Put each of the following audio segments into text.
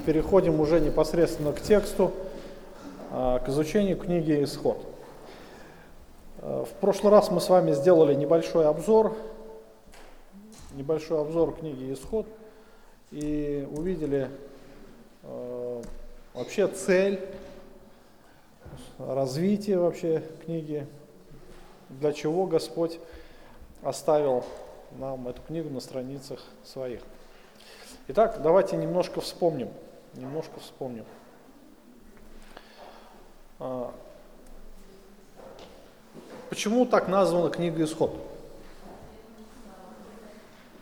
переходим уже непосредственно к тексту, а, к изучению книги «Исход». А, в прошлый раз мы с вами сделали небольшой обзор, небольшой обзор книги «Исход» и увидели а, вообще цель развития вообще книги, для чего Господь оставил нам эту книгу на страницах своих. Итак, давайте немножко вспомним. Немножко вспомним. А, почему так названа книга Исход?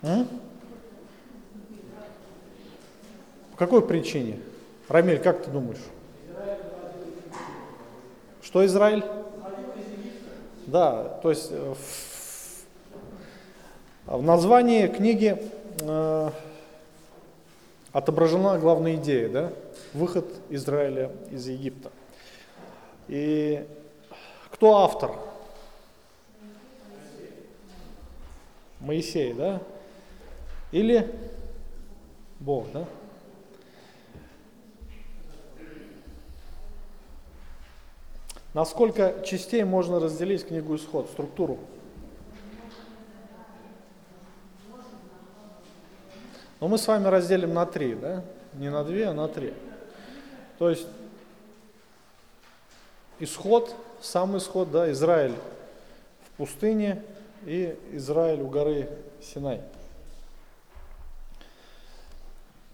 М? По какой причине? Рамиль, как ты думаешь? Что Израиль? Да, то есть э, в, в названии книги э, отображена главная идея, да? выход Израиля из Египта. И кто автор? Моисей, да? Или Бог, да? На сколько частей можно разделить книгу Исход, структуру? Но мы с вами разделим на три, да? Не на две, а на три. То есть исход, сам исход, да, Израиль в пустыне и Израиль у горы Синай.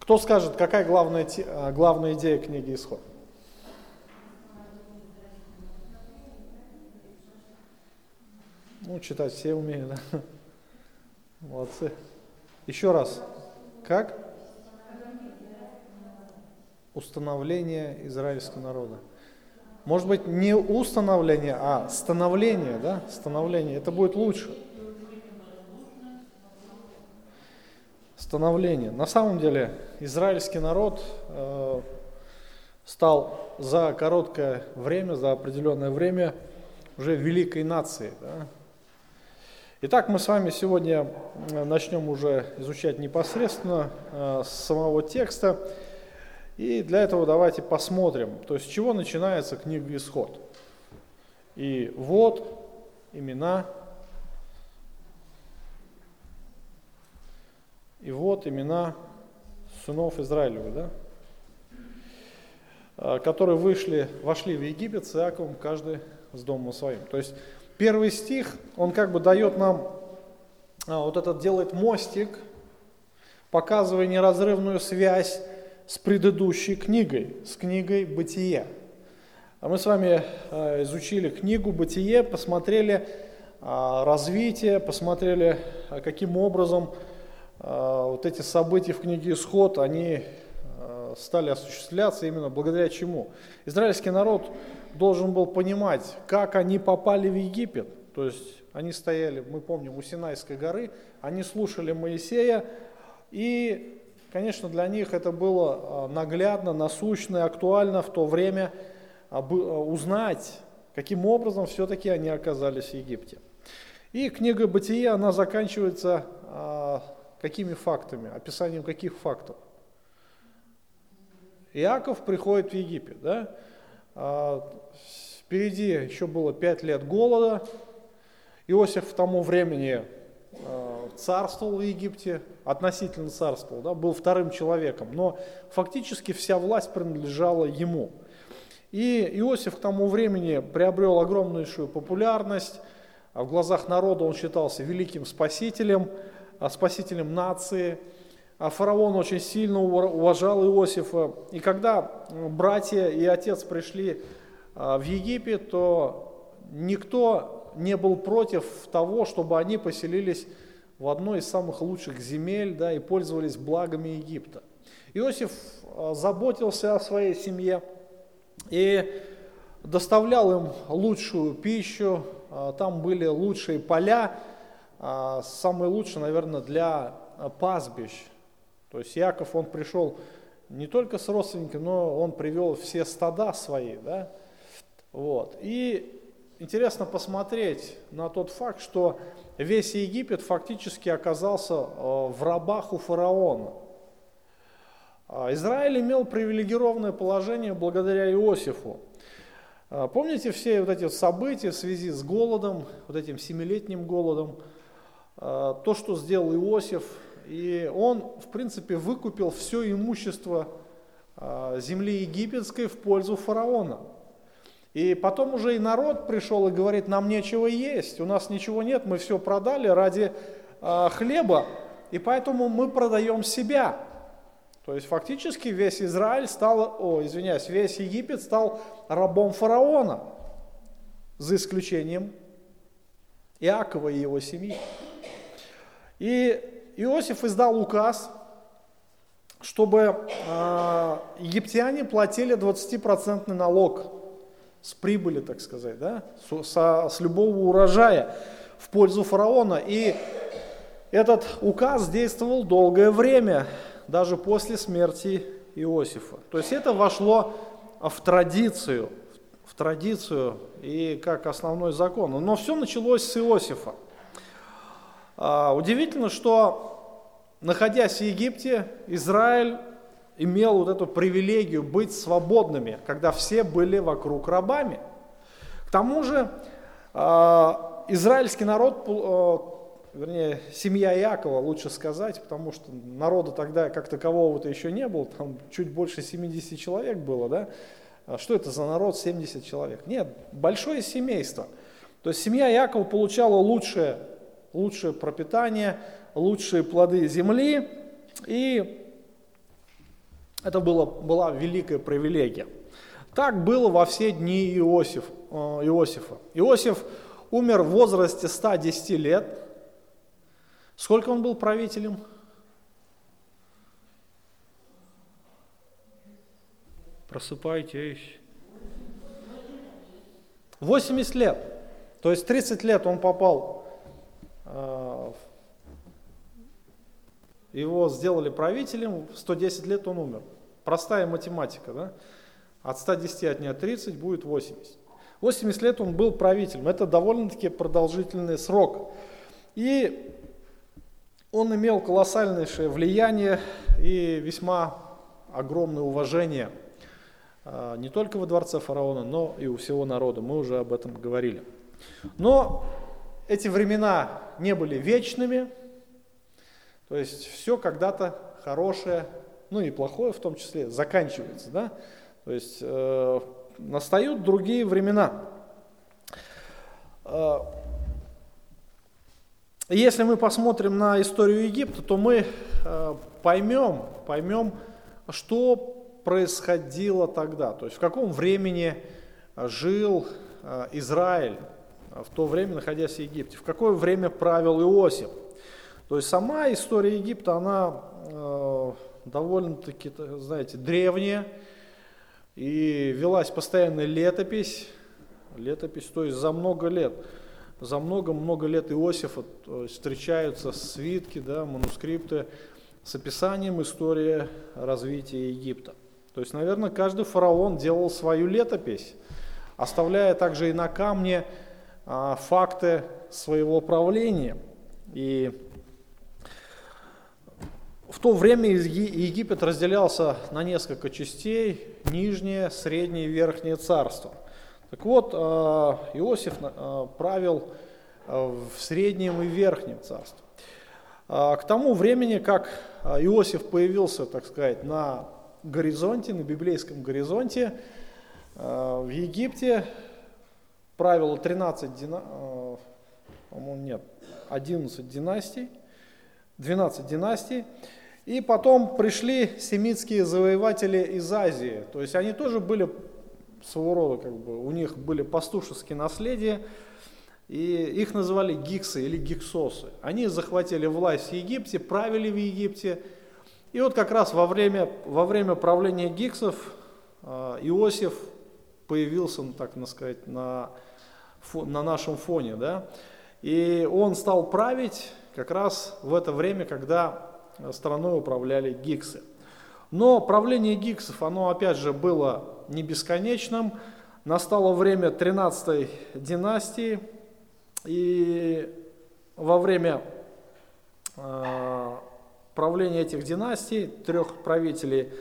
Кто скажет, какая главная, а, главная идея книги Исход? Ну, читать все умеют, да? Молодцы. Еще раз. Как? Установление израильского народа. Может быть, не установление, а становление, да? Становление. Это будет лучше. Становление. На самом деле, израильский народ э, стал за короткое время, за определенное время уже великой нацией. Да? Итак, мы с вами сегодня э, начнем уже изучать непосредственно э, с самого текста. И для этого давайте посмотрим, то есть с чего начинается книга Исход. И вот имена, и вот имена сынов Израилевых, да? Э, которые вышли, вошли в Египет с Иаковом, каждый с домом своим. То есть Первый стих, он как бы дает нам, а, вот этот делает мостик, показывая неразрывную связь с предыдущей книгой, с книгой «Бытие». А мы с вами а, изучили книгу «Бытие», посмотрели развитие, посмотрели, каким образом вот эти события в книге «Исход», они стали осуществляться именно благодаря чему? Израильский народ должен был понимать, как они попали в Египет. То есть они стояли, мы помним, у Синайской горы, они слушали Моисея, и, конечно, для них это было а, наглядно, насущно и актуально в то время а, а, узнать, каким образом все-таки они оказались в Египте. И книга Бытия, она заканчивается какими фактами, описанием каких фактов? Иаков приходит в Египет, да? Впереди еще было пять лет голода. Иосиф к тому времени э, царствовал в Египте, относительно царствовал, да, был вторым человеком, но фактически вся власть принадлежала ему. И Иосиф к тому времени приобрел огромнейшую популярность, а в глазах народа он считался великим спасителем, а спасителем нации, а фараон очень сильно уважал Иосифа. И когда братья и отец пришли в Египет, то никто не был против того, чтобы они поселились в одной из самых лучших земель да, и пользовались благами Египта. Иосиф а, заботился о своей семье и доставлял им лучшую пищу, а, там были лучшие поля, самые лучшие, наверное, для пастбищ. То есть Яков, он пришел не только с родственниками, но он привел все стада свои, да, вот. И интересно посмотреть на тот факт, что весь Египет фактически оказался э, в рабах у фараона. А Израиль имел привилегированное положение благодаря Иосифу. А, помните все вот эти события в связи с голодом, вот этим семилетним голодом, а, то, что сделал Иосиф, и он, в принципе, выкупил все имущество земли египетской в пользу фараона. И потом уже и народ пришел и говорит, нам нечего есть, у нас ничего нет, мы все продали ради хлеба, и поэтому мы продаем себя. То есть фактически весь Израиль стал, о, извиняюсь, весь Египет стал рабом фараона, за исключением Иакова и его семьи. И Иосиф издал указ, чтобы э, египтяне платили 20% налог с прибыли, так сказать, да, с, со, с любого урожая в пользу фараона. И этот указ действовал долгое время, даже после смерти Иосифа. То есть это вошло в традицию, в традицию и как основной закон. Но все началось с Иосифа. А, удивительно, что находясь в Египте, Израиль имел вот эту привилегию быть свободными, когда все были вокруг рабами. К тому же а, израильский народ вернее, семья Иакова, лучше сказать, потому что народа тогда как такового-то еще не было, там чуть больше 70 человек было, да? А что это за народ 70 человек? Нет, большое семейство. То есть семья Иакова получала лучшее, лучшее пропитание, лучшие плоды земли, и это было, была великая привилегия. Так было во все дни Иосиф, э, Иосифа. Иосиф умер в возрасте 110 лет, Сколько он был правителем? Просыпайтесь. 80 лет. То есть 30 лет он попал, э, его сделали правителем, 110 лет он умер. Простая математика, да? От 110 отнять 30 будет 80. 80 лет он был правителем. Это довольно-таки продолжительный срок. И он имел колоссальнейшее влияние и весьма огромное уважение а, не только во дворце фараона, но и у всего народа. Мы уже об этом говорили. Но эти времена не были вечными, то есть все когда-то хорошее, ну и плохое в том числе, заканчивается. Да? То есть э, настают другие времена. Э, если мы посмотрим на историю Египта, то мы э, поймем, поймем, что происходило тогда, то есть в каком времени жил э, Израиль в то время, находясь в Египте, в какое время правил Иосиф. То есть сама история Египта, она э, довольно-таки, знаете, древняя, и велась постоянная летопись, летопись, то есть за много лет за много-много лет Иосифа встречаются свитки, да, манускрипты с описанием истории развития Египта. То есть, наверное, каждый фараон делал свою летопись, оставляя также и на камне а, факты своего правления. И то время Египет разделялся на несколько частей, нижнее, среднее и верхнее царство – так вот, а, Иосиф а, правил а, в среднем и верхнем царстве. К тому времени, как Иосиф появился, так сказать, на горизонте, на библейском горизонте, в Египте правило 13 династий, нет, 11 династий, 12 династий, и потом пришли семитские завоеватели из Азии, то есть они тоже были своего рода, как бы, у них были пастушеские наследия, и их называли гиксы или гиксосы. Они захватили власть в Египте, правили в Египте, и вот как раз во время, во время правления гиксов а, Иосиф появился, ну, так сказать, на, на нашем фоне, да, и он стал править как раз в это время, когда страной управляли гиксы. Но правление гиксов, оно опять же было не бесконечным. Настало время 13 династии, и во время э, правления этих династий, трех правителей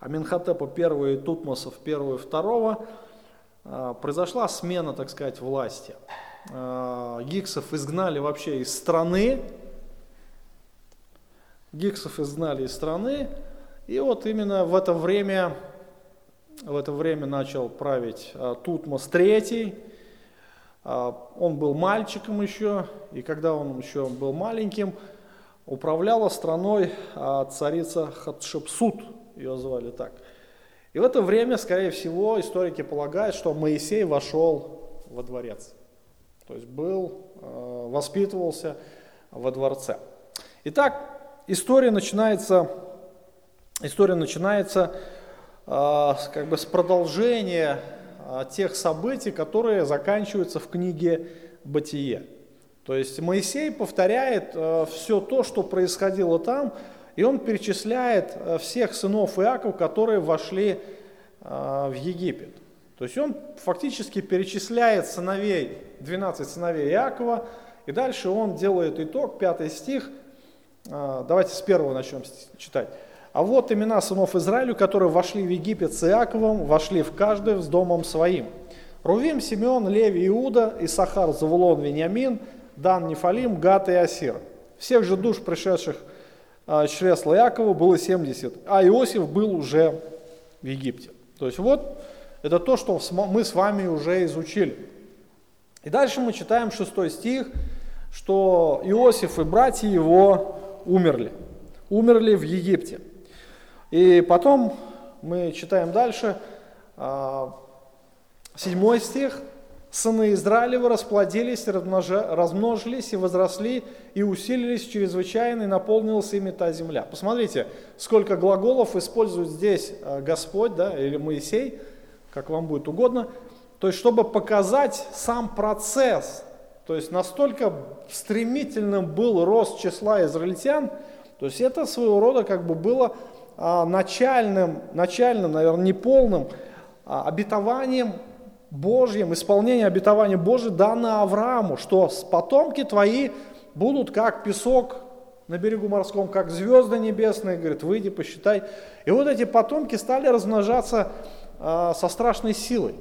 Аминхотепа I и Тутмосов I и II, а, произошла смена, так сказать, власти. А, гиксов изгнали вообще из страны, гиксов изгнали из страны, и вот именно в это время, в это время начал править а, Тутмос III, он был мальчиком еще, и когда он еще был маленьким, управляла страной царица Хатшепсут, ее звали так. И в это время, скорее всего, историки полагают, что Моисей вошел во дворец. То есть был, воспитывался во дворце. Итак, история начинается, история начинается э, как бы с продолжения э, тех событий, которые заканчиваются в книге «Бытие». То есть Моисей повторяет все то, что происходило там, и он перечисляет всех сынов Иакова, которые вошли в Египет. То есть он фактически перечисляет сыновей, 12 сыновей Иакова, и дальше он делает итог, пятый стих. Э, давайте с первого начнем читать. А вот имена сынов Израилю, которые вошли в Египет с Иаковом, вошли в каждый с домом своим. Рувим, Симеон, Леви, Иуда, Исахар, Завулон, Вениамин, Дан, Нефалим, Гат и Асир. Всех же душ, пришедших а, чресла Иакова было 70, а Иосиф был уже в Египте. То есть вот это то, что мы с вами уже изучили. И дальше мы читаем 6 стих, что Иосиф и братья его умерли. Умерли в Египте. И потом мы читаем дальше, 7 а, стих, Сыны Израилева расплодились, размножились и возросли, и усилились чрезвычайно, и наполнилась ими та земля. Посмотрите, сколько глаголов использует здесь э, Господь да, или Моисей, как вам будет угодно. То есть, чтобы показать сам процесс, то есть настолько стремительным был рост числа израильтян, то есть это своего рода как бы было а, начальным, начальным, наверное, неполным а, обетованием Божьим, исполнение обетования Божьего дано Аврааму, что потомки твои будут как песок на берегу морском, как звезды небесные, говорит, выйди, посчитай. И вот эти потомки стали размножаться э, со страшной силой.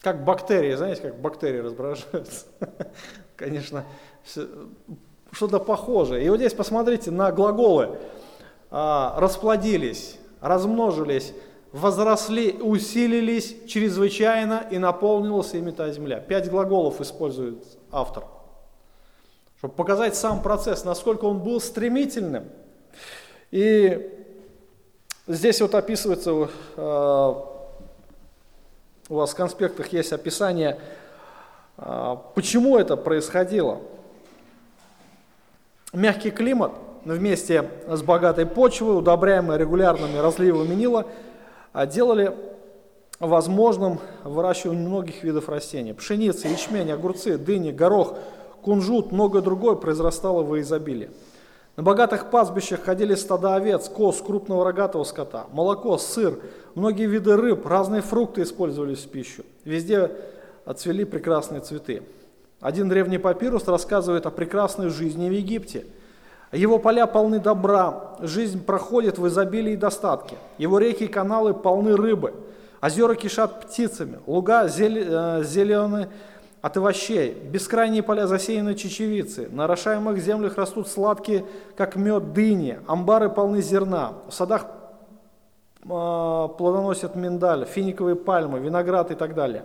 Как бактерии, знаете, как бактерии размножаются. Конечно, что-то похожее. И вот здесь посмотрите на глаголы. А, расплодились, размножились, возросли, усилились чрезвычайно и наполнилась ими та земля. Пять глаголов использует автор, чтобы показать сам процесс, насколько он был стремительным. И здесь вот описывается, э, у вас в конспектах есть описание, э, почему это происходило. Мягкий климат вместе с богатой почвой, удобряемой регулярными разливами Нила – а делали возможным выращивание многих видов растений. Пшеница, ячмень, огурцы, дыни, горох, кунжут, многое другое произрастало во изобилии. На богатых пастбищах ходили стада овец, коз, крупного рогатого скота, молоко, сыр, многие виды рыб, разные фрукты использовались в пищу. Везде отцвели прекрасные цветы. Один древний папирус рассказывает о прекрасной жизни в Египте – его поля полны добра, жизнь проходит в изобилии и достатке. Его реки и каналы полны рыбы, озера кишат птицами, луга э, зеленые от овощей, бескрайние поля засеяны чечевицы, на орошаемых землях растут сладкие, как мед, дыни, амбары полны зерна, в садах э, плодоносят миндаль, финиковые пальмы, виноград и так далее.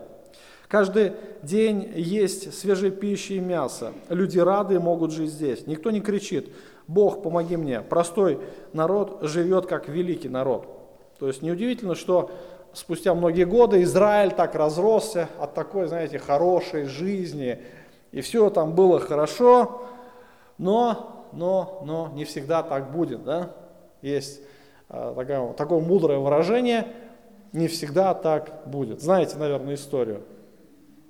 Каждый день есть свежая пища и мясо. Люди рады и могут жить здесь. Никто не кричит, Бог, помоги мне. Простой народ живет как великий народ. То есть неудивительно, что спустя многие годы Израиль так разросся от такой, знаете, хорошей жизни, и все там было хорошо, но, но, но не всегда так будет, да? Есть э, такое, такое мудрое выражение, не всегда так будет. Знаете, наверное, историю,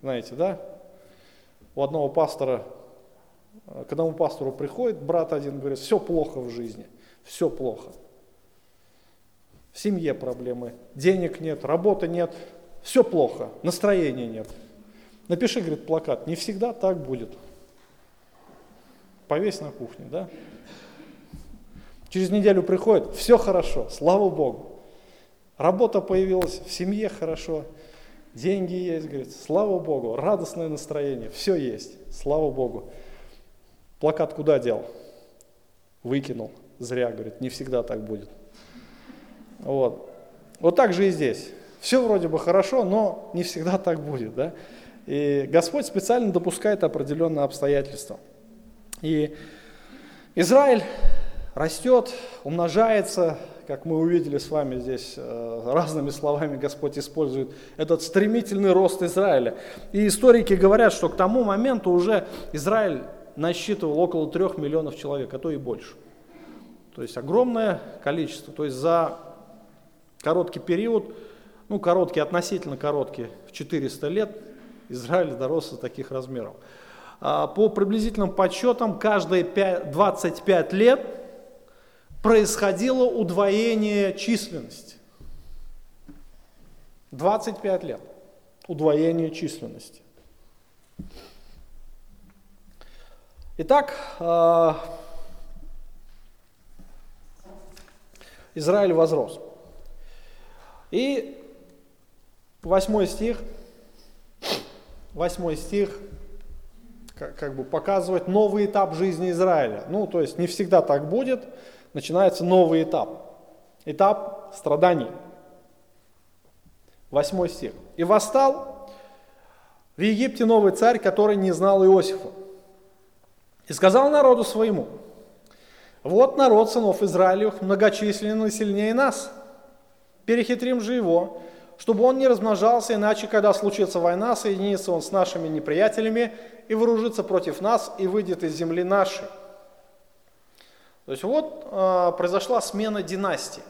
знаете, да? У одного пастора к одному пастору приходит брат один, говорит, все плохо в жизни, все плохо. В семье проблемы, денег нет, работы нет, все плохо, настроения нет. Напиши, говорит, плакат, не всегда так будет. повесь на кухне, да? Через неделю приходит, все хорошо, слава Богу. Работа появилась, в семье хорошо, деньги есть, говорит, слава Богу, радостное настроение, все есть, слава Богу. Плакат куда дел? Выкинул, зря, говорит, не всегда так будет. Вот. Вот так же и здесь. Все вроде бы хорошо, но не всегда так будет. Да? И Господь специально допускает определенные обстоятельства. И Израиль растет, умножается, как мы увидели с вами здесь, э, разными словами Господь использует этот стремительный рост Израиля. И историки говорят, что к тому моменту уже Израиль насчитывал около трех миллионов человек, а то и больше. То есть огромное количество. То есть за короткий период, ну короткий, относительно короткий, в 400 лет, Израиль дорос до таких размеров. А по приблизительным подсчетам, каждые 5, 25 лет происходило удвоение численности. 25 лет. Удвоение численности. Итак, а, Израиль возрос. И восьмой стих, восьмой стих как, бы показывает новый этап жизни Израиля. Ну, то есть не всегда так будет, начинается новый этап. Этап страданий. Восьмой стих. «И восстал в Египте новый царь, который не знал Иосифа. И сказал народу своему, вот народ сынов Израилевых многочисленный сильнее нас – Перехитрим же его, чтобы он не размножался, иначе, когда случится война, соединится он с нашими неприятелями и вооружится против нас и выйдет из земли нашей. То есть вот э, произошла смена династии,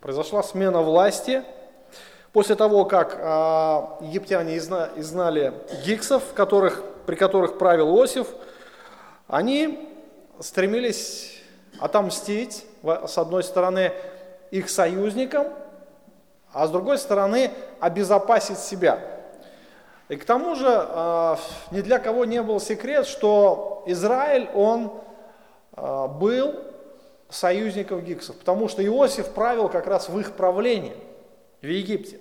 произошла смена власти. После того, как э, египтяне изна, изгнали гиксов, которых, при которых правил Иосиф, они стремились отомстить, с одной стороны, их союзникам, а с другой стороны обезопасить себя. И к тому же а, ни для кого не был секрет, что Израиль, он а, был союзником гиксов, потому что Иосиф правил как раз в их правлении в Египте.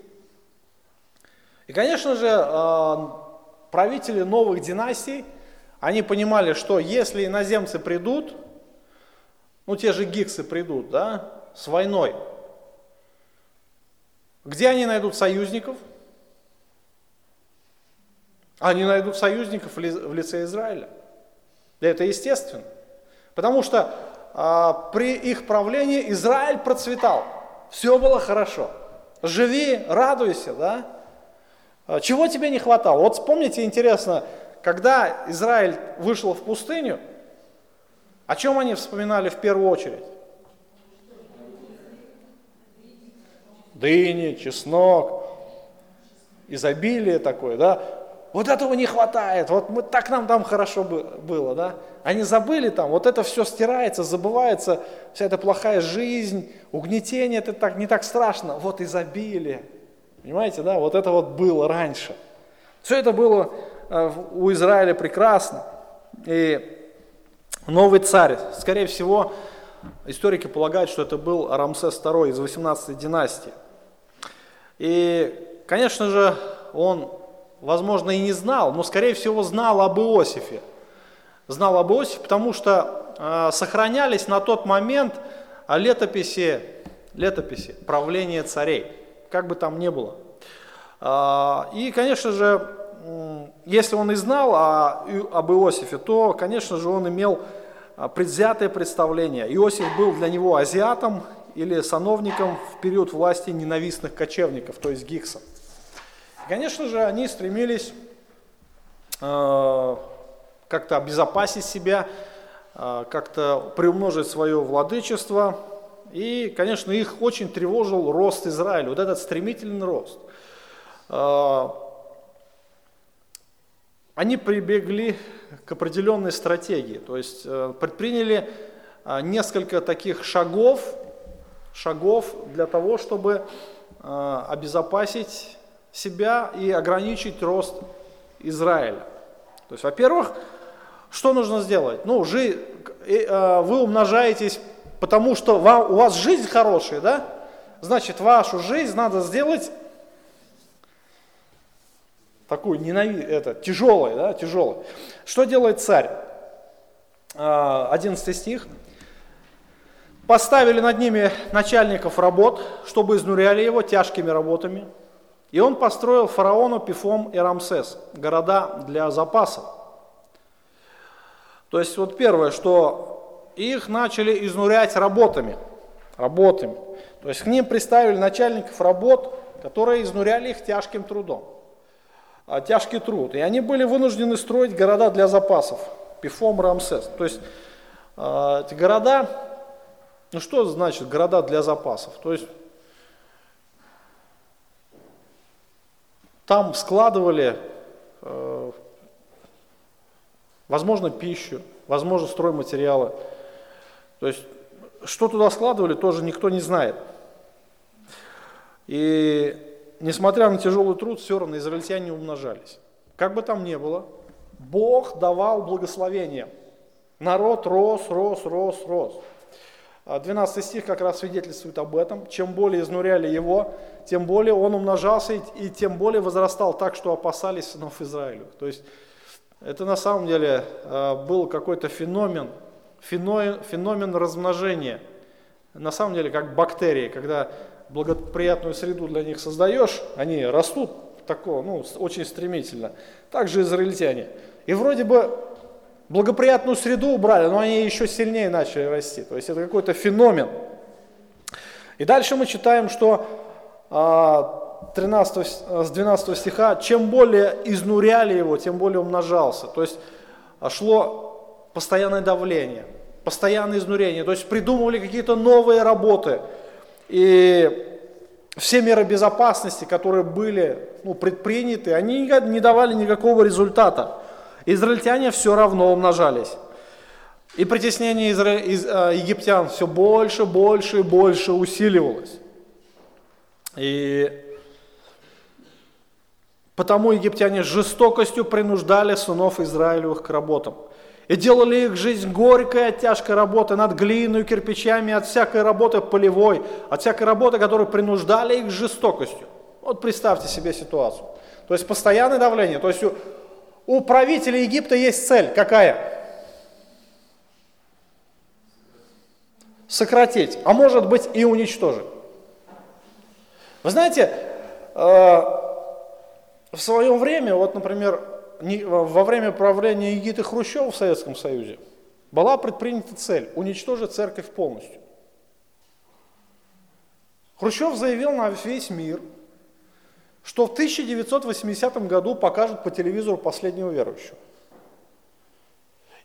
И, конечно же, а, правители новых династий, они понимали, что если иноземцы придут, ну те же гиксы придут, да, с войной, где они найдут союзников? Они найдут союзников в лице Израиля. Это естественно. Потому что а, при их правлении Израиль процветал. Все было хорошо. Живи, радуйся, да? А, чего тебе не хватало? Вот вспомните, интересно, когда Израиль вышел в пустыню, о чем они вспоминали в первую очередь? Дыни, чеснок, изобилие такое, да, вот этого не хватает, вот мы, так нам там хорошо было, да. Они забыли там, вот это все стирается, забывается, вся эта плохая жизнь, угнетение, это так, не так страшно, вот изобилие. Понимаете, да, вот это вот было раньше. Все это было э, у Израиля прекрасно. И новый царь, скорее всего, историки полагают, что это был Рамсес II из 18 династии. И, конечно же, он, возможно, и не знал, но, скорее всего, знал об Иосифе. Знал об Иосифе, потому что э, сохранялись на тот момент летописи, летописи правления царей, как бы там ни было. Э, и, конечно же, если он и знал о, об Иосифе, то, конечно же, он имел предвзятое представление. Иосиф был для него азиатом, или сановникам в период власти ненавистных кочевников, то есть гиксов. Конечно же, они стремились э, как-то обезопасить себя, э, как-то приумножить свое владычество. И, конечно, их очень тревожил рост Израиля, вот этот стремительный рост. Э, они прибегли к определенной стратегии, то есть э, предприняли э, несколько таких шагов, шагов для того, чтобы э, обезопасить себя и ограничить рост Израиля. То есть, во-первых, что нужно сделать? Ну, жи, э, вы умножаетесь, потому что вам, у вас жизнь хорошая, да? Значит, вашу жизнь надо сделать такую ненави... это, тяжелой, да, тяжелой. Что делает царь? 11 стих. Поставили над ними начальников работ, чтобы изнуряли его тяжкими работами. И он построил фараону Пифом и Рамсес, города для запасов. То есть вот первое, что их начали изнурять работами. Работами. То есть к ним приставили начальников работ, которые изнуряли их тяжким трудом. А, тяжкий труд. И они были вынуждены строить города для запасов. Пифом, Рамсес. То есть э, эти города, ну что значит города для запасов? То есть там складывали, э, возможно, пищу, возможно, стройматериалы. То есть что туда складывали, тоже никто не знает. И несмотря на тяжелый труд, все равно израильтяне умножались. Как бы там ни было, Бог давал благословение. Народ рос, рос, рос, рос. 12 а стих как раз свидетельствует об этом. Чем более изнуряли его, тем более он умножался и тем более возрастал так, что опасались сынов Израилю. То есть это на самом деле а, был какой-то феномен, феномен, размножения. На самом деле как бактерии, когда благоприятную среду для них создаешь, они растут такого, ну, очень стремительно. Также израильтяне. И вроде бы благоприятную среду убрали, но они еще сильнее начали расти. То есть это какой-то феномен. И дальше мы читаем, что 13, а, с 12 стиха, чем более изнуряли его, тем более умножался. То есть а, шло постоянное давление, постоянное изнурение. То есть придумывали какие-то новые работы – и все меры безопасности, которые были ну, предприняты, они не давали никакого результата. Израильтяне все равно умножались. И притеснение изра... из... Э, египтян все больше, больше и больше усиливалось. И потому египтяне жестокостью принуждали сынов Израилевых к работам и делали их жизнь горькой от тяжкой работы над глиной, кирпичами, от всякой работы полевой, от всякой работы, которую принуждали их жестокостью. Вот представьте себе ситуацию. То есть постоянное давление. То есть у, правителя Египта есть цель. Какая? Сократить, а может быть и уничтожить. Вы знаете, э, в свое время, вот, например, во время правления Егиты Хрущева в Советском Союзе была предпринята цель – уничтожить церковь полностью. Хрущев заявил на весь мир, что в 1980 году покажут по телевизору последнего верующего.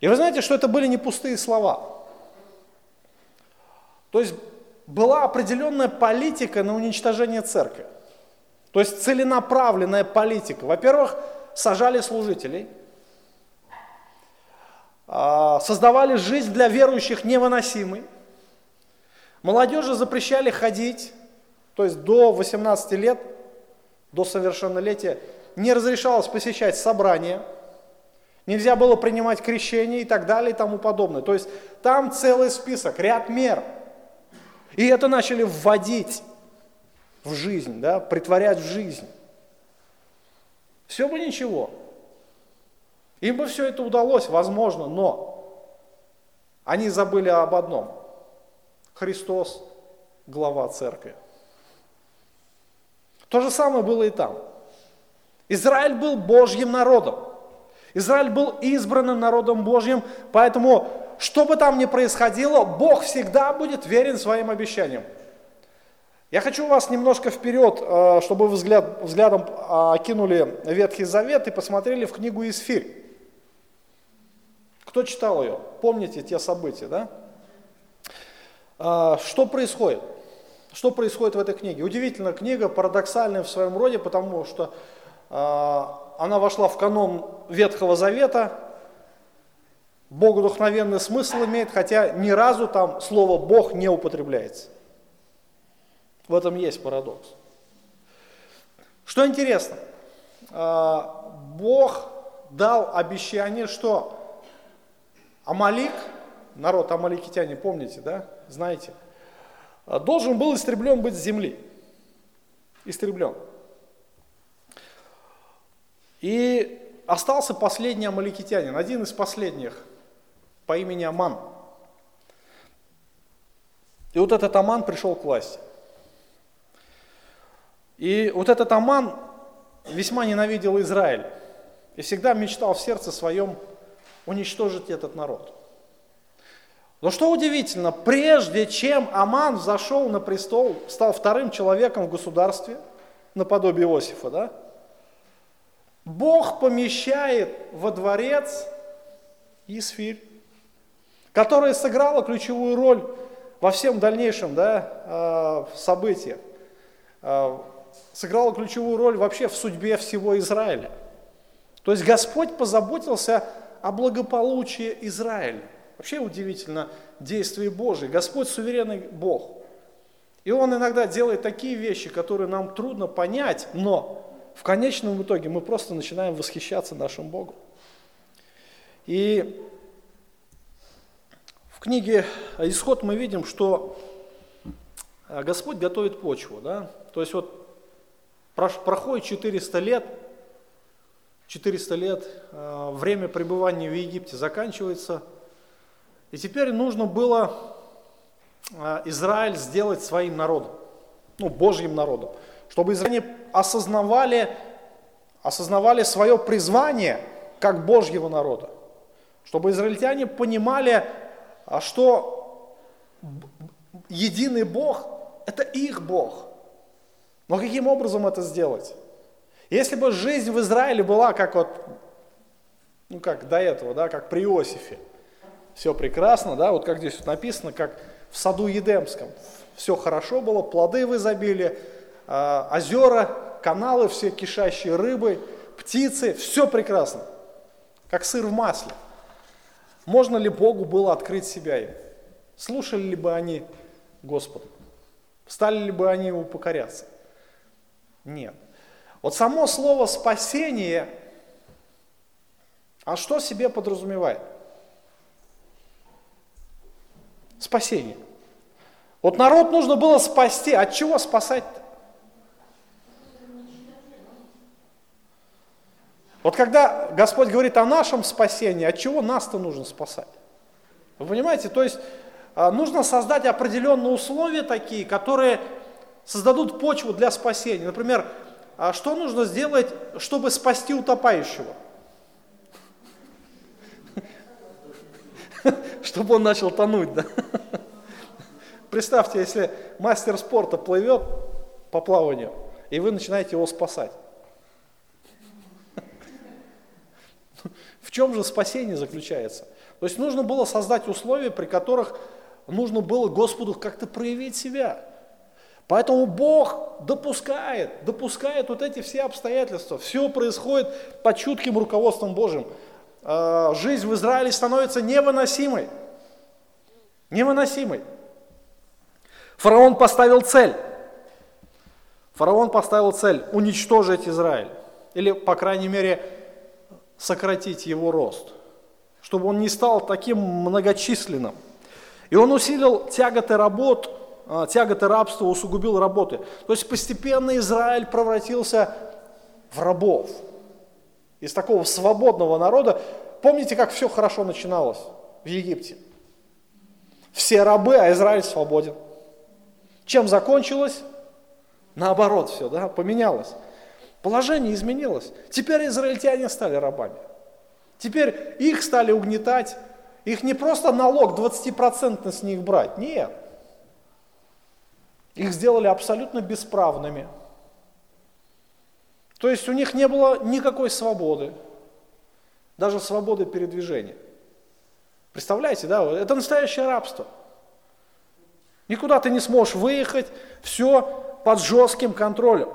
И вы знаете, что это были не пустые слова. То есть была определенная политика на уничтожение церкви. То есть целенаправленная политика. Во-первых, сажали служителей, а, создавали жизнь для верующих невыносимой, молодежи запрещали ходить, то есть до 18 лет, до совершеннолетия, не разрешалось посещать собрания, нельзя было принимать крещение и так далее и тому подобное. То есть там целый список, ряд мер. И это начали вводить в жизнь, да, притворять в жизнь. Все бы ничего. Им бы все это удалось, возможно, но они забыли об одном. Христос – глава церкви. То же самое было и там. Израиль был Божьим народом. Израиль был избранным народом Божьим, поэтому, что бы там ни происходило, Бог всегда будет верен своим обещаниям. Я хочу вас немножко вперед, э, чтобы вы взгляд, взглядом окинули Ветхий Завет и посмотрели в книгу Исфирь. Кто читал ее? Помните те события, да? А, что происходит? Что происходит в этой книге? Удивительная книга, парадоксальная в своем роде, потому что а, она вошла в канон Ветхого Завета, богодухновенный смысл имеет, хотя ни разу там слово «Бог» не употребляется. В этом есть парадокс. Что интересно, а, Бог дал обещание, что Амалик народ амаликитяне, помните, да, знаете, должен был истреблен быть с земли. Истреблен. И остался последний амаликитянин, один из последних, по имени Аман. И вот этот Аман пришел к власти. И вот этот Аман весьма ненавидел Израиль и всегда мечтал в сердце своем уничтожить этот народ. Но что удивительно, прежде чем Аман зашел на престол, стал вторым человеком в государстве, наподобие Иосифа, да, Бог помещает во дворец Исфирь, которая сыграла ключевую роль во всем дальнейшем да, а, событиях, а, сыграла ключевую роль вообще в судьбе всего Израиля. То есть Господь позаботился о благополучии Израиля. Вообще удивительно действие Божие. Господь суверенный Бог. И Он иногда делает такие вещи, которые нам трудно понять, но в конечном итоге мы просто начинаем восхищаться нашим Богом. И в книге «Исход» мы видим, что а, Господь готовит почву. Да? То есть вот проходит 400 лет, 400 лет, а, время пребывания в Египте заканчивается, и теперь нужно было а, Израиль сделать своим народом, ну, Божьим народом, чтобы израильтяне осознавали, осознавали свое призвание как Божьего народа, чтобы израильтяне понимали, а что единый Бог – это их Бог. Но каким образом это сделать? Если бы жизнь в Израиле была как вот, ну как до этого, да, как при Иосифе – все прекрасно, да, вот как здесь вот написано, как в саду Едемском. Все хорошо было, плоды в изобилии, э, озера, каналы все кишащие рыбой, птицы, все прекрасно, как сыр в масле. Можно ли Богу было открыть себя им? Слушали ли бы они Господа? Стали ли бы они Ему покоряться? Нет. Вот само слово спасение, а что себе подразумевает? Спасение. Вот народ нужно было спасти. От чего спасать-то? Вот когда Господь говорит о нашем спасении, от чего нас-то нужно спасать? Вы понимаете? То есть а, нужно создать определенные условия такие, которые создадут почву для спасения. Например, а что нужно сделать, чтобы спасти утопающего? чтобы он начал тонуть. Да? Представьте, если мастер спорта плывет по плаванию, и вы начинаете его спасать. В чем же спасение заключается? То есть нужно было создать условия, при которых нужно было Господу как-то проявить себя. Поэтому Бог допускает, допускает вот эти все обстоятельства. Все происходит под чутким руководством Божьим. Э, жизнь в Израиле становится невыносимой. Невыносимой. Фараон поставил цель. Фараон поставил цель уничтожить Израиль. Или, по крайней мере, сократить его рост. Чтобы он не стал таким многочисленным. И он усилил тяготы работ, э, тяготы рабства, усугубил работы. То есть постепенно Израиль превратился в рабов из такого свободного народа. Помните, как все хорошо начиналось в Египте? Все рабы, а Израиль свободен. Чем закончилось? Наоборот все, да, поменялось. Положение изменилось. Теперь израильтяне стали рабами. Теперь их стали угнетать. Их не просто налог 20% с них брать, нет. Их сделали абсолютно бесправными. То есть у них не было никакой свободы, даже свободы передвижения. Представляете, да, это настоящее рабство. Никуда ты не сможешь выехать, все под жестким контролем.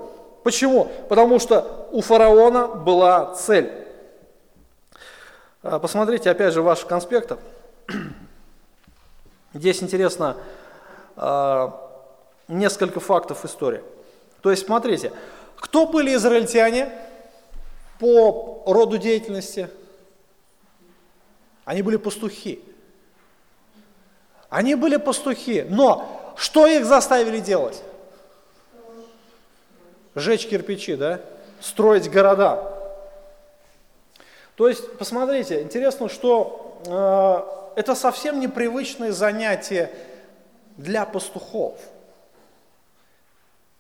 Почему? Потому что у фараона была цель. А, посмотрите, опять же, в ваших конспектах. Здесь интересно а, несколько фактов истории. То есть, смотрите, кто были израильтяне по роду деятельности? Они были пастухи. Они были пастухи, но что их заставили делать? Жечь кирпичи, да? Строить города. То есть, посмотрите, интересно, что э, это совсем непривычное занятие для пастухов.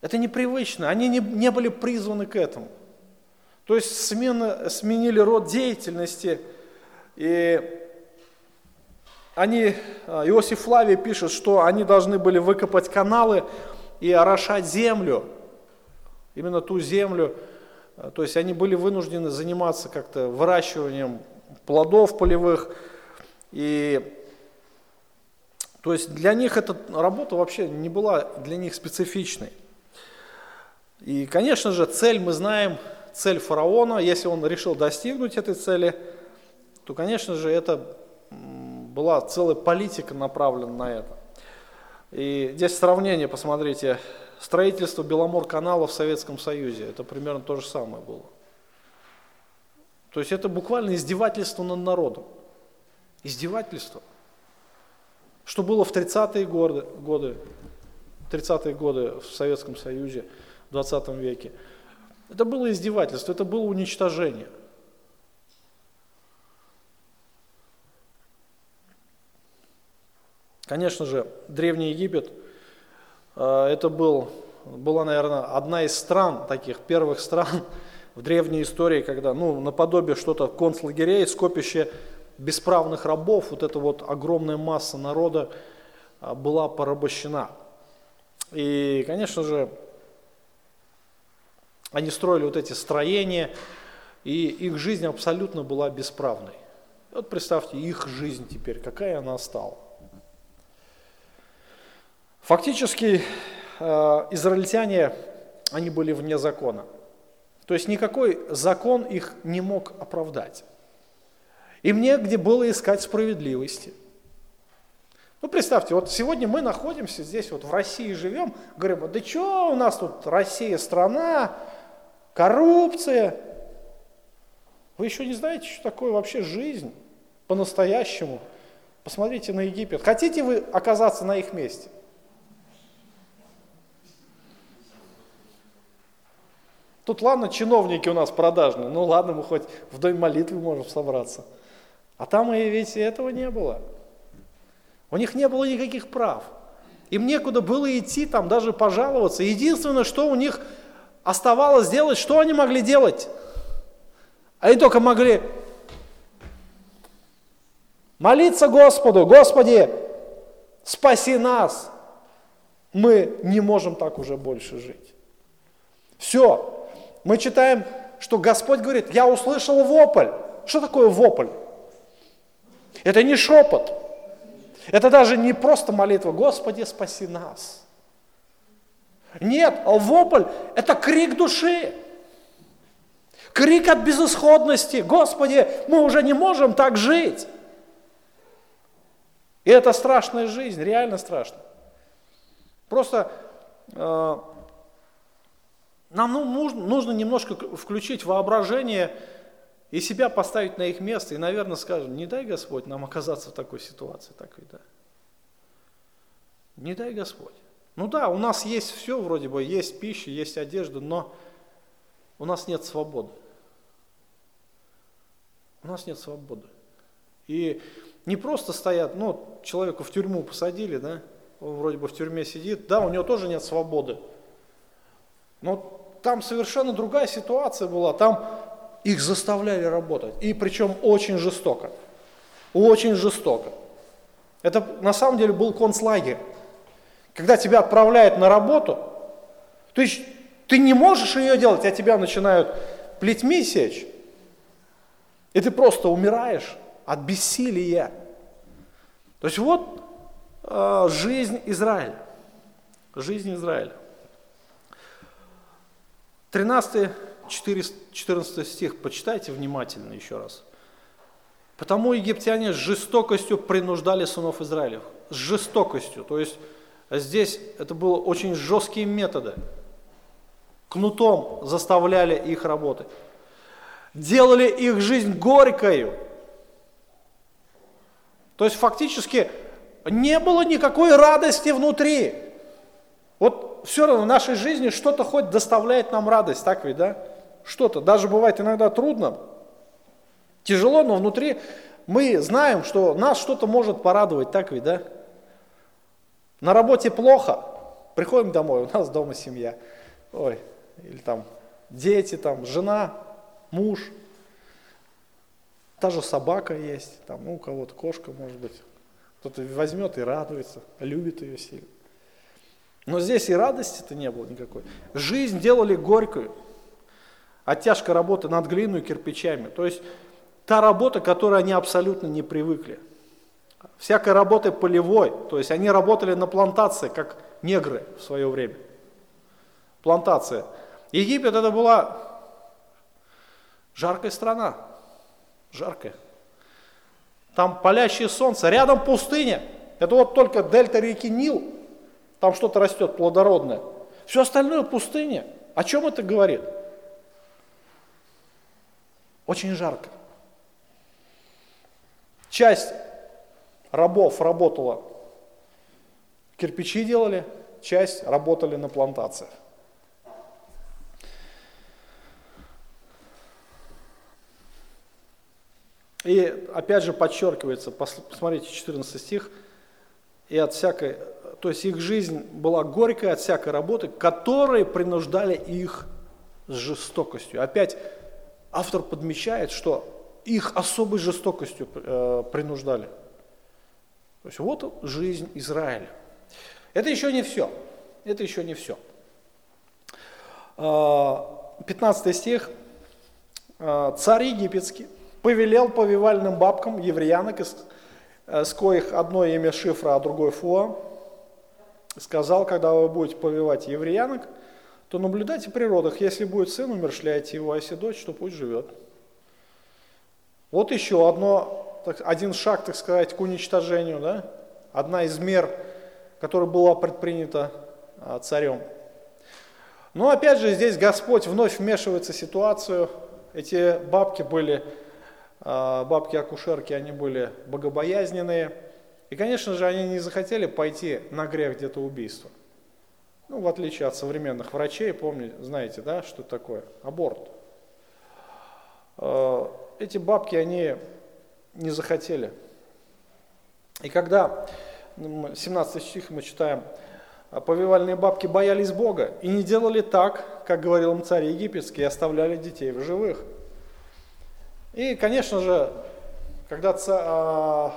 Это непривычно, они не, не были призваны к этому. То есть смена, сменили род деятельности, и они, а, Иосиф Флавий пишет, что они должны были выкопать каналы и орошать землю, именно ту землю, а, то есть они были вынуждены заниматься как-то выращиванием плодов полевых, и то есть для них эта работа вообще не была для них специфичной. И, конечно же, цель мы знаем, цель фараона, если он решил достигнуть этой цели, то, конечно же, это была целая политика направлена на это. И здесь сравнение, посмотрите, строительство Беломор-канала в Советском Союзе, это примерно то же самое было. То есть это буквально издевательство над народом. Издевательство. Что было в 30-е годы, годы, 30-е годы в Советском Союзе, в 20 веке. Это было издевательство, это было уничтожение. Конечно же, Древний Египет, э, это был, была, наверное, одна из стран, таких первых стран в древней истории, когда, ну, наподобие что-то концлагерей, скопище бесправных рабов, вот эта вот огромная масса народа э, была порабощена. И, конечно же, они строили вот эти строения, и их жизнь абсолютно была бесправной. Вот представьте, их жизнь теперь, какая она стала. Фактически э, израильтяне, они были вне закона. То есть никакой закон их не мог оправдать. Им негде было искать справедливости. Ну, представьте, вот сегодня мы находимся здесь, вот в России живем, говорим, да что у нас тут Россия страна, коррупция. Вы еще не знаете, что такое вообще жизнь по-настоящему. Посмотрите на Египет. Хотите вы оказаться на их месте? Тут ладно, чиновники у нас продажные, ну ладно, мы хоть в дом молитвы можем собраться. А там и ведь этого не было. У них не было никаких прав. Им некуда было идти, там даже пожаловаться. Единственное, что у них оставалось сделать, что они могли делать? Они только могли молиться Господу, Господи, спаси нас. Мы не можем так уже больше жить. Все, мы читаем, что Господь говорит, я услышал вопль. Что такое вопль? Это не шепот. Это даже не просто молитва, Господи, спаси нас. Нет, вопль – это крик души. Крик от безысходности. Господи, мы уже не можем так жить. И это страшная жизнь, реально страшно. Просто э, нам ну, нужно, нужно немножко включить воображение и себя поставить на их место, и, наверное, скажем, не дай Господь нам оказаться в такой ситуации, так и да. Не дай Господь. Ну да, у нас есть все вроде бы, есть пища, есть одежда, но у нас нет свободы. У нас нет свободы. И не просто стоят, ну, человека в тюрьму посадили, да, он вроде бы в тюрьме сидит, да, у него тоже нет свободы. Но там совершенно другая ситуация была. Там их заставляли работать. И причем очень жестоко. Очень жестоко. Это на самом деле был концлагерь. Когда тебя отправляют на работу, то есть ты не можешь ее делать, а тебя начинают плетьми сечь. И ты просто умираешь от бессилия. То есть вот э, жизнь Израиля. Жизнь Израиля. 13, 14 стих, почитайте внимательно еще раз. Потому египтяне с жестокостью принуждали сынов Израилев. С жестокостью. То есть здесь это было очень жесткие методы. Кнутом заставляли их работать. Делали их жизнь горькою. То есть фактически не было никакой радости внутри. Вот все равно в нашей жизни что-то хоть доставляет нам радость, так ведь, да? Что-то. Даже бывает иногда трудно, тяжело, но внутри мы знаем, что нас что-то может порадовать, так ведь, да? На работе плохо, приходим домой, у нас дома семья. Ой, или там дети, там жена, муж, та же собака есть, там, ну, у кого-то кошка, может быть. Кто-то возьмет и радуется, любит ее сильно. Но здесь и радости-то не было никакой. Жизнь делали горькую. От тяжкой работы над глиной и кирпичами. То есть та работа, к которой они абсолютно не привыкли. Всякой работы полевой. То есть они работали на плантации, как негры в свое время. Плантация. Египет это была жаркая страна. Жаркая. Там палящее солнце, рядом пустыня. Это вот только дельта реки Нил, там что-то растет плодородное. Все остальное пустыня. О чем это говорит? Очень жарко. Часть рабов работала, кирпичи делали, часть работали на плантациях. И опять же подчеркивается, посмотрите 14 стих, и от всякой, то есть их жизнь была горькой от всякой работы, которые принуждали их с жестокостью. Опять автор подмечает, что их особой жестокостью э, принуждали. То есть вот жизнь Израиля. Это еще не все. Это еще не все. 15 э, стих. Э, Царь египетский повелел повивальным бабкам евреянок, из, с коих одно имя Шифра, а другое Фуа, сказал, когда вы будете повивать евреянок, то наблюдайте при родах, если будет сын, умершляйте его, а если дочь, то пусть живет. Вот еще одно, один шаг, так сказать, к уничтожению, да? одна из мер, которая была предпринята а, царем. Но опять же, здесь Господь вновь вмешивается в ситуацию. Эти бабки были а, бабки-акушерки, они были богобоязненные. И, конечно же, они не захотели пойти на грех где-то убийства. Ну, в отличие от современных врачей, помните, знаете, да, что такое? Аборт. А, эти бабки, они не захотели. И когда, 17 ну, стих мы читаем, повивальные бабки боялись Бога и не делали так, как говорил им царь египетский, и оставляли детей в живых – и, конечно же, когда ца,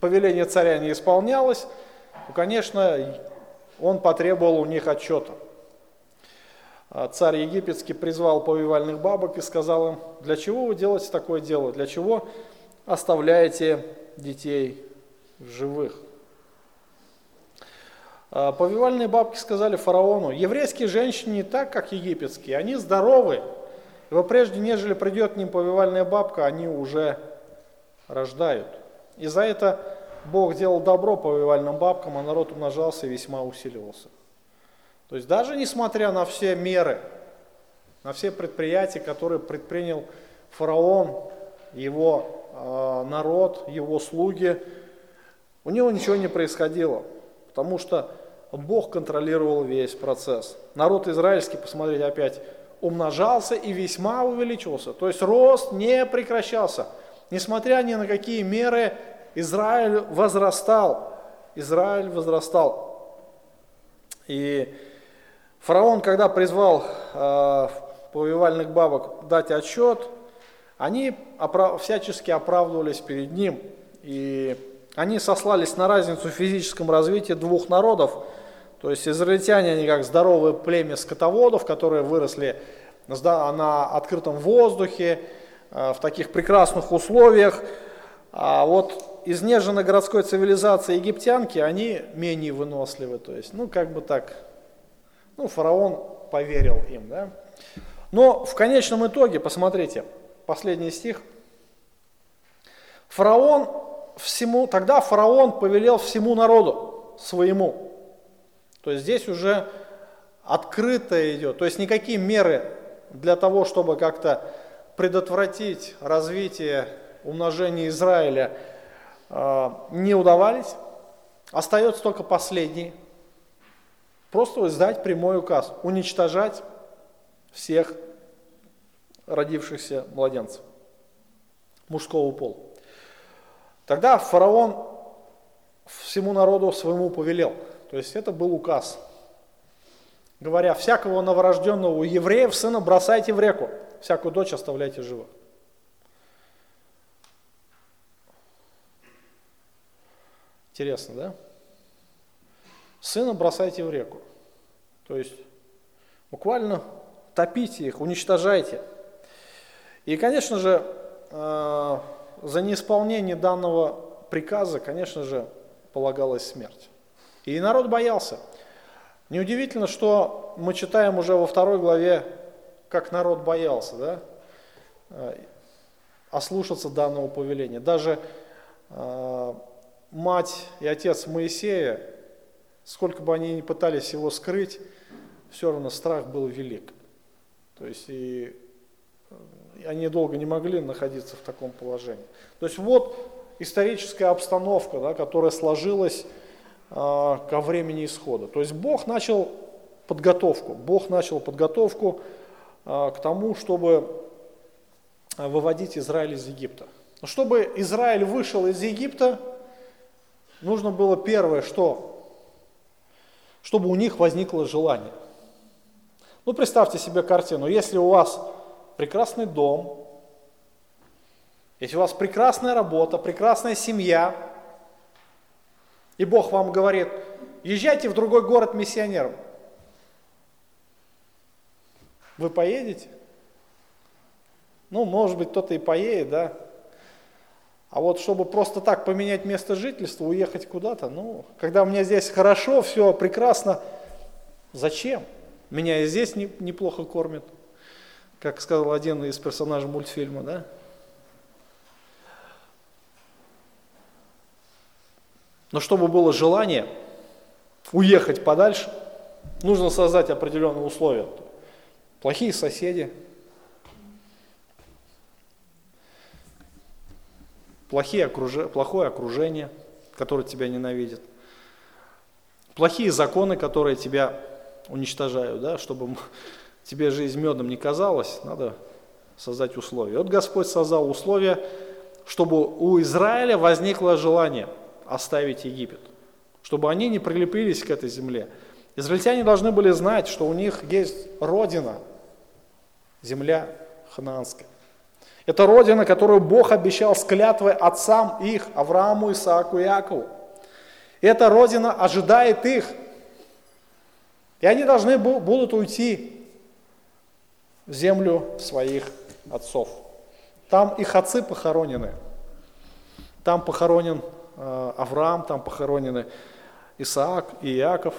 повеление царя не исполнялось, то, конечно, он потребовал у них отчета. А царь египетский призвал повивальных бабок и сказал им, для чего вы делаете такое дело, для чего оставляете детей живых. А повивальные бабки сказали фараону, еврейские женщины не так, как египетские, они здоровы, Ибо прежде, нежели придет к ним повивальная бабка, они уже рождают. И за это Бог делал добро повивальным бабкам, а народ умножался и весьма усиливался. То есть даже несмотря на все меры, на все предприятия, которые предпринял фараон, его э, народ, его слуги, у него ничего не происходило, потому что Бог контролировал весь процесс. Народ израильский, посмотрите опять, умножался и весьма увеличивался. То есть рост не прекращался. Несмотря ни на какие меры, Израиль возрастал. Израиль возрастал. И фараон, когда призвал э, повивальных бабок дать отчет, они оправ- всячески оправдывались перед ним. И они сослались на разницу в физическом развитии двух народов – то есть израильтяне, они как здоровое племя скотоводов, которые выросли на открытом воздухе, э, в таких прекрасных условиях. А вот изнеженной городской цивилизации египтянки, они менее выносливы. То есть, ну, как бы так, ну, фараон поверил им, да. Но в конечном итоге, посмотрите, последний стих. Фараон всему, тогда фараон повелел всему народу своему, то есть здесь уже открыто идет. То есть никакие меры для того, чтобы как-то предотвратить развитие, умножения Израиля, не удавались. Остается только последний. Просто издать прямой указ. Уничтожать всех родившихся младенцев мужского пола. Тогда фараон всему народу своему повелел. То есть это был указ. Говоря, всякого новорожденного у евреев сына бросайте в реку, всякую дочь оставляйте живо. Интересно, да? Сына бросайте в реку. То есть буквально топите их, уничтожайте. И, конечно же, э, за неисполнение данного приказа, конечно же, полагалась смерть. И народ боялся. Неудивительно, что мы читаем уже во второй главе, как народ боялся, да, э, ослушаться данного повеления. Даже э, мать и отец Моисея, сколько бы они ни пытались его скрыть, все равно страх был велик. То есть и они долго не могли находиться в таком положении. То есть вот историческая обстановка, да, которая сложилась э, ко времени исхода. То есть Бог начал подготовку, Бог начал подготовку э, к тому, чтобы выводить Израиль из Египта. Но чтобы Израиль вышел из Египта, нужно было первое, что? Чтобы у них возникло желание. Ну, представьте себе картину. Если у вас прекрасный дом, если у вас прекрасная работа, прекрасная семья, и Бог вам говорит, езжайте в другой город миссионером, вы поедете? Ну, может быть, кто-то и поедет, да? А вот чтобы просто так поменять место жительства, уехать куда-то, ну, когда у меня здесь хорошо, все прекрасно, зачем? Меня и здесь неплохо кормят как сказал один из персонажей мультфильма, да? Но чтобы было желание уехать подальше, нужно создать определенные условия. Плохие соседи, плохие окруж... плохое окружение, которое тебя ненавидит, плохие законы, которые тебя уничтожают, да, чтобы тебе жизнь медом не казалась, надо создать условия. Вот Господь создал условия, чтобы у Израиля возникло желание оставить Египет, чтобы они не прилепились к этой земле. Израильтяне должны были знать, что у них есть родина, земля ханаанская. Это родина, которую Бог обещал с клятвой отцам их, Аврааму, Исааку и Иакову. И эта родина ожидает их. И они должны будут уйти в землю своих отцов. Там их отцы похоронены. Там похоронен э, Авраам, там похоронены Исаак и Иаков.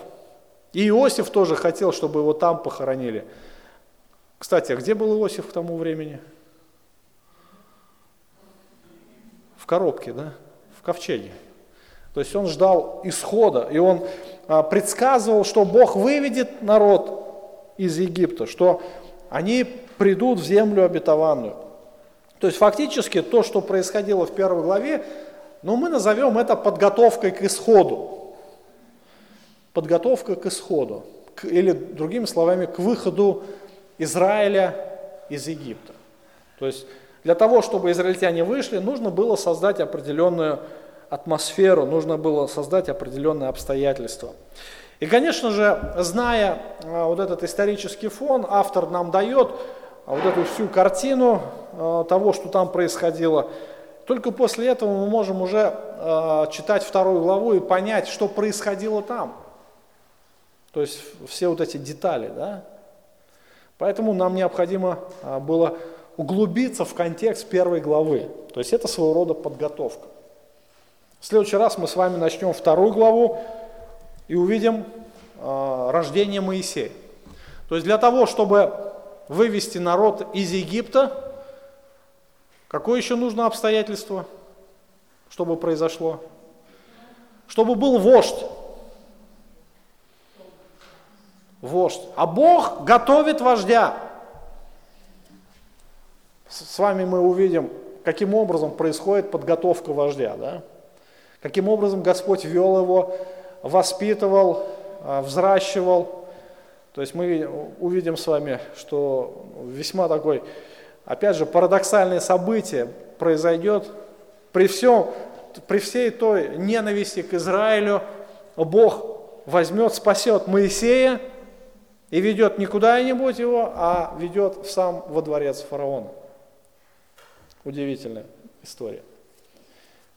И Иосиф тоже хотел, чтобы его там похоронили. Кстати, а где был Иосиф к тому времени? В коробке, да? В ковчеге. То есть он ждал исхода, и он а, предсказывал, что Бог выведет народ из Египта, что они придут в землю обетованную. То есть фактически то, что происходило в первой главе, ну мы назовем это подготовкой к исходу. Подготовка к исходу. К, или другими словами, к выходу Израиля из Египта. То есть для того, чтобы израильтяне вышли, нужно было создать определенную атмосферу, нужно было создать определенные обстоятельства. И, конечно же, зная а, вот этот исторический фон, автор нам дает а, вот эту всю картину а, того, что там происходило. Только после этого мы можем уже читать вторую главу и понять, что происходило там. То есть все вот эти детали. Да? Поэтому нам необходимо было углубиться в контекст первой главы. То есть это своего рода подготовка. В следующий раз мы с вами начнем вторую главу, и увидим э, рождение Моисея. То есть для того, чтобы вывести народ из Египта, какое еще нужно обстоятельство, чтобы произошло? Чтобы был вождь. Вождь. А Бог готовит вождя. С вами мы увидим, каким образом происходит подготовка вождя. Да? каким образом Господь вел его, воспитывал, а, взращивал. То есть мы увидим с вами, что весьма такой, опять же, парадоксальное событие произойдет при всем, при всей той ненависти к Израилю, Бог возьмет, спасет Моисея и ведет не куда-нибудь его, а ведет сам во дворец фараона. Удивительная история.